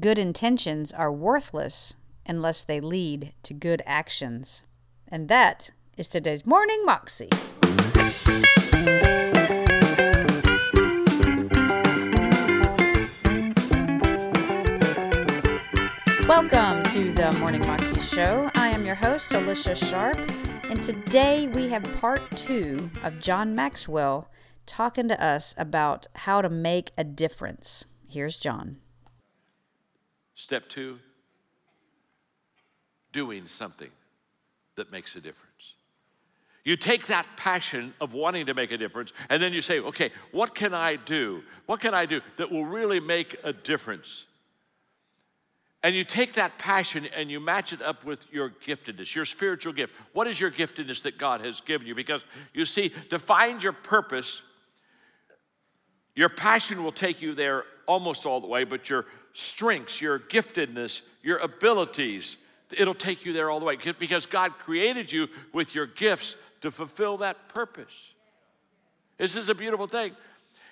Good intentions are worthless unless they lead to good actions. And that is today's Morning Moxie. Welcome to the Morning Moxie Show. I am your host, Alicia Sharp, and today we have part two of John Maxwell talking to us about how to make a difference. Here's John. Step two, doing something that makes a difference. You take that passion of wanting to make a difference, and then you say, okay, what can I do? What can I do that will really make a difference? And you take that passion and you match it up with your giftedness, your spiritual gift. What is your giftedness that God has given you? Because you see, to find your purpose, your passion will take you there almost all the way, but your strengths, your giftedness, your abilities, it'll take you there all the way because God created you with your gifts to fulfill that purpose. This is a beautiful thing.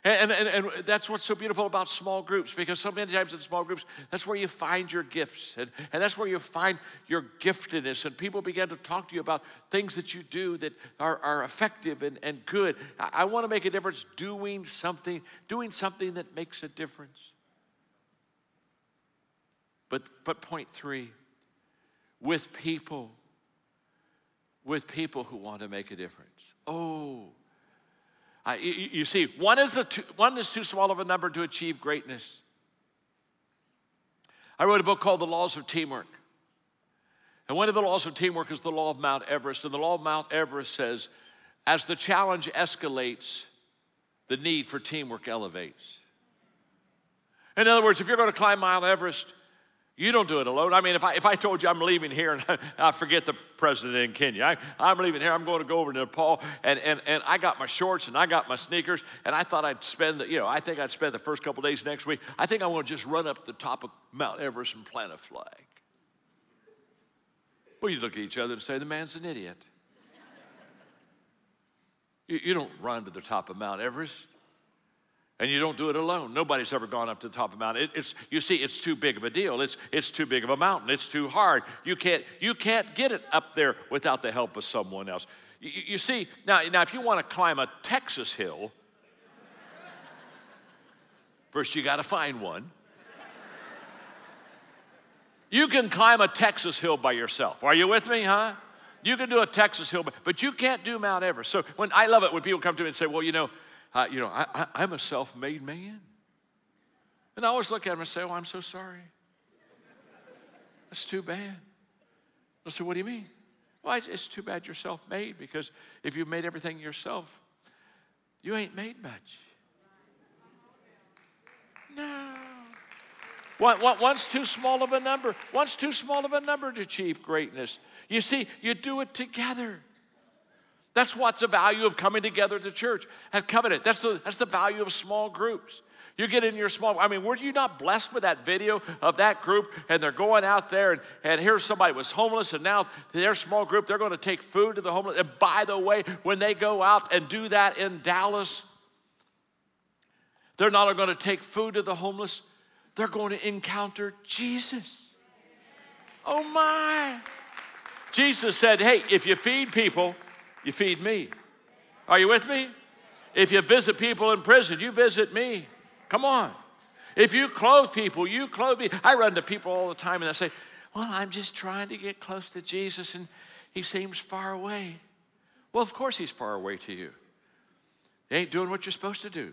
And, and, and, that's what's so beautiful about small groups because so many times in small groups, that's where you find your gifts and, and that's where you find your giftedness. And people begin to talk to you about things that you do that are, are effective and, and good. I, I want to make a difference doing something, doing something that makes a difference. But, but point three, with people, with people who want to make a difference. Oh, uh, you, see, one is, too, one is too small of a number to achieve greatness. I wrote a book called The Laws of Teamwork. And one of the laws of teamwork is the law of Mount Everest. And the law of Mount Everest says, as the challenge escalates, the need for teamwork elevates. In other words, if you're going to climb Mount Everest, you don't do it alone. I mean, if I, if I told you I'm leaving here and I, forget the president in Kenya, I, am leaving here, I'm going to go over to Nepal, and, and, and I got my shorts and I got my sneakers, and I thought I'd spend, the, you know, I think I'd spend the first couple days next week. I think I'm going to just run up the top of Mount Everest and plant a flag. Well, you look at each other and say, the man's an idiot. you, you don't run to the top of Mount Everest. And you don't do it alone. Nobody's ever gone up to the top of a mountain. It, it's, you see, it's too big of a deal. It's, it's too big of a mountain. It's too hard. You can't, you can't get it up there without the help of someone else. You, you see, now, now, if you want to climb a Texas hill, first you got to find one. You can climb a Texas hill by yourself. Are you with me, huh? You can do a Texas hill, but you can't do Mount Everest. So when I love it when people come to me and say, "Well, you know, uh, you know, I, I, am a self made man. And I always look at him and say, Oh, I'm so sorry. That's too bad. I say, What do you mean? Well, it's too bad you're self made because if you made everything yourself, you ain't made much. No. One's too small of a number. One's too small of a number to achieve greatness. You see, you do it together. That's what's the value of coming together to church and covenant. That's the, that's the value of small groups. You get in your small, I mean, were you not blessed with that video of that group and they're going out there and, and here's somebody was homeless and now their small group, they're going to take food to the homeless. And by the way, when they go out and do that in Dallas, they're not going to take food to the homeless, they're going to encounter Jesus. Oh my. Jesus said, hey, if you feed people, you feed me. Are you with me? If you visit people in prison, you visit me. Come on. If you clothe people, you clothe me. I run to people all the time and I say, Well, I'm just trying to get close to Jesus and he seems far away. Well, of course he's far away to you. He ain't doing what you're supposed to do.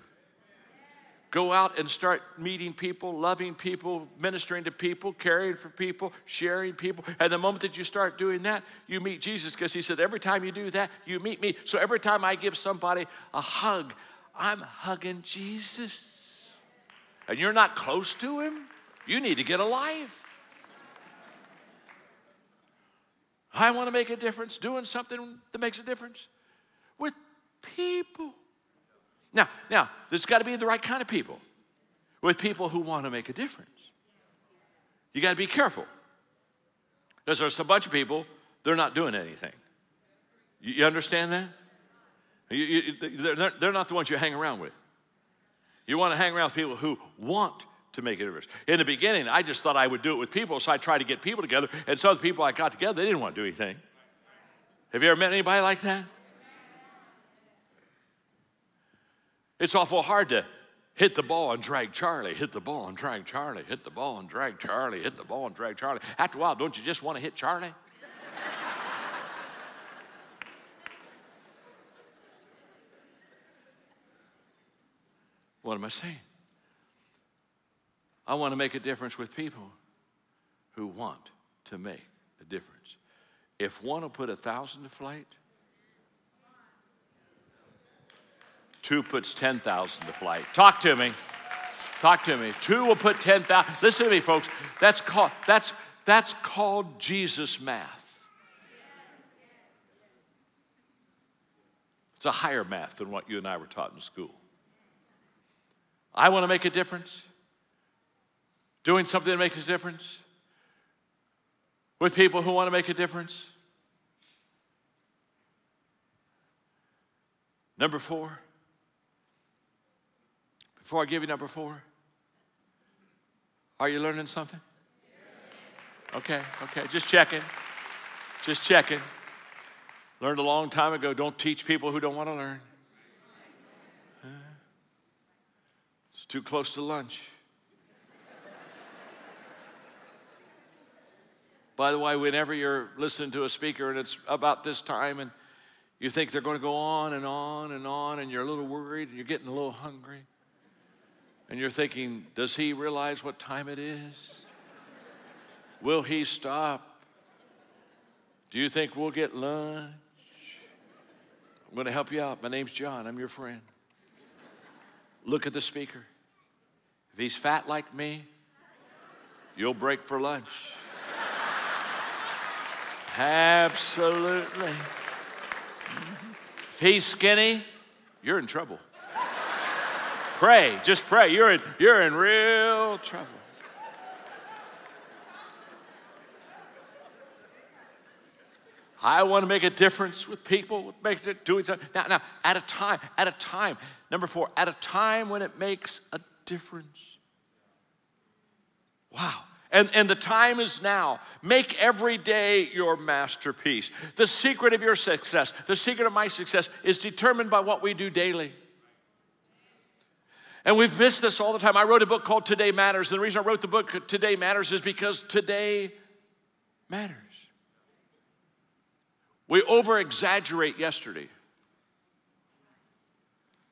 Go out and start meeting people, loving people, ministering to people, caring for people, sharing people. And the moment that you start doing that, you meet Jesus because he said, Every time you do that, you meet me. So every time I give somebody a hug, I'm hugging Jesus. And you're not close to him, you need to get a life. I want to make a difference doing something that makes a difference with people. Now, now, there's got to be the right kind of people with people who want to make a difference. You got to be careful. Because there's a bunch of people, they're not doing anything. You, understand that? You, you, they're, they're not the ones you hang around with. You want to hang around with people who want to make a difference. In the beginning, I just thought I would do it with people, so I tried to get people together. And some of the people I got together, they didn't want to do anything. Have you ever met anybody like that? It's awful hard to hit the ball and drag Charlie, hit the ball and drag Charlie, hit the ball and drag Charlie, hit the ball and drag Charlie. After a while, don't you just want to hit Charlie? what am I saying? I want to make a difference with people who want to make a difference. If one will put a thousand to flight, two puts 10,000 to flight. Talk to me. Talk to me. Two will put 10,000. Listen to me, folks. That's called, that's, that's called Jesus math. It's a higher math than what you and I were taught in school. I want to make a difference doing something that makes a difference with people who want to make a difference. Number four, before I give you number four, are you learning something? Okay, okay, just checking. Just checking. Learned a long time ago don't teach people who don't want to learn. It's too close to lunch. By the way, whenever you're listening to a speaker and it's about this time and you think they're going to go on and on and on and you're a little worried and you're getting a little hungry and you're thinking, does he realize what time it is? Will he stop? Do you think we'll get lunch? I'm going to help you out. My name's John. I'm your friend. Look at the speaker. If he's fat like me, you'll break for lunch. Absolutely. If he's skinny, you're in trouble. Pray, just pray. You're in, you're in real trouble. I want to make a difference with people, make it doing something. Now, now, at a time, at a time, number four, at a time when it makes a difference. Wow. And, and the time is now. Make every day your masterpiece. The secret of your success, the secret of my success, is determined by what we do daily. And we've missed this all the time. I wrote a book called Today Matters. And the reason I wrote the book Today Matters is because today matters. We over exaggerate yesterday.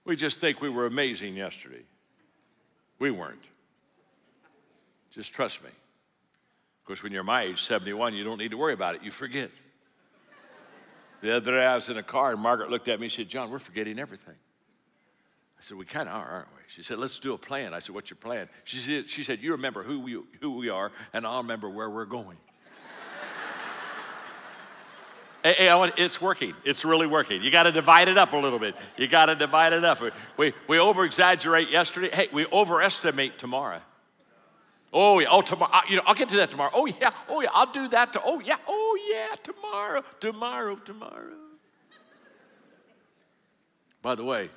We just think we were amazing yesterday. We weren't. Just trust me. Of course, when you're my age, 71, you don't need to worry about it. You forget. The other day I was in a car and Margaret looked at me and said, John, we're forgetting everything. I said, We kind of are, aren't we? She said, Let's do a plan. I said, What's your plan? She said, she said You remember who we, who we are, and I'll remember where we're going. hey, hey want, it's working. It's really working. You got to divide it up a little bit. You got to divide it up. We, we, we over exaggerate yesterday. Hey, we overestimate tomorrow. Oh yeah. Oh tomorrow. You know, I'll get to that tomorrow. Oh yeah. Oh yeah. I'll do that. To, oh yeah. Oh yeah. Tomorrow. Tomorrow. Tomorrow. By the way,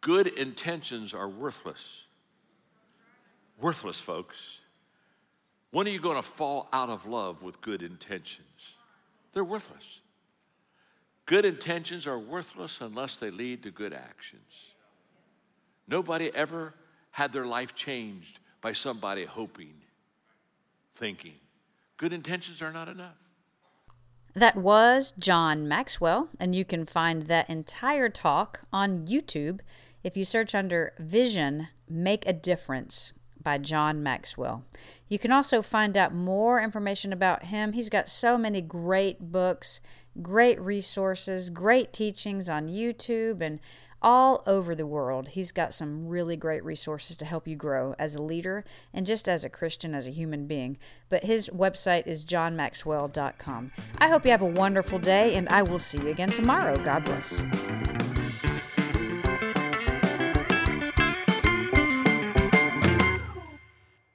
good intentions are worthless. Worthless, folks. When are you going to fall out of love with good intentions? They're worthless. Good intentions are worthless unless they lead to good actions. Nobody ever had their life changed by somebody hoping, thinking. Good intentions are not enough. That was John Maxwell, and you can find that entire talk on YouTube if you search under Vision Make a Difference by John Maxwell. You can also find out more information about him. He's got so many great books, great resources, great teachings on YouTube, and all over the world. He's got some really great resources to help you grow as a leader and just as a Christian, as a human being. But his website is johnmaxwell.com. I hope you have a wonderful day, and I will see you again tomorrow. God bless.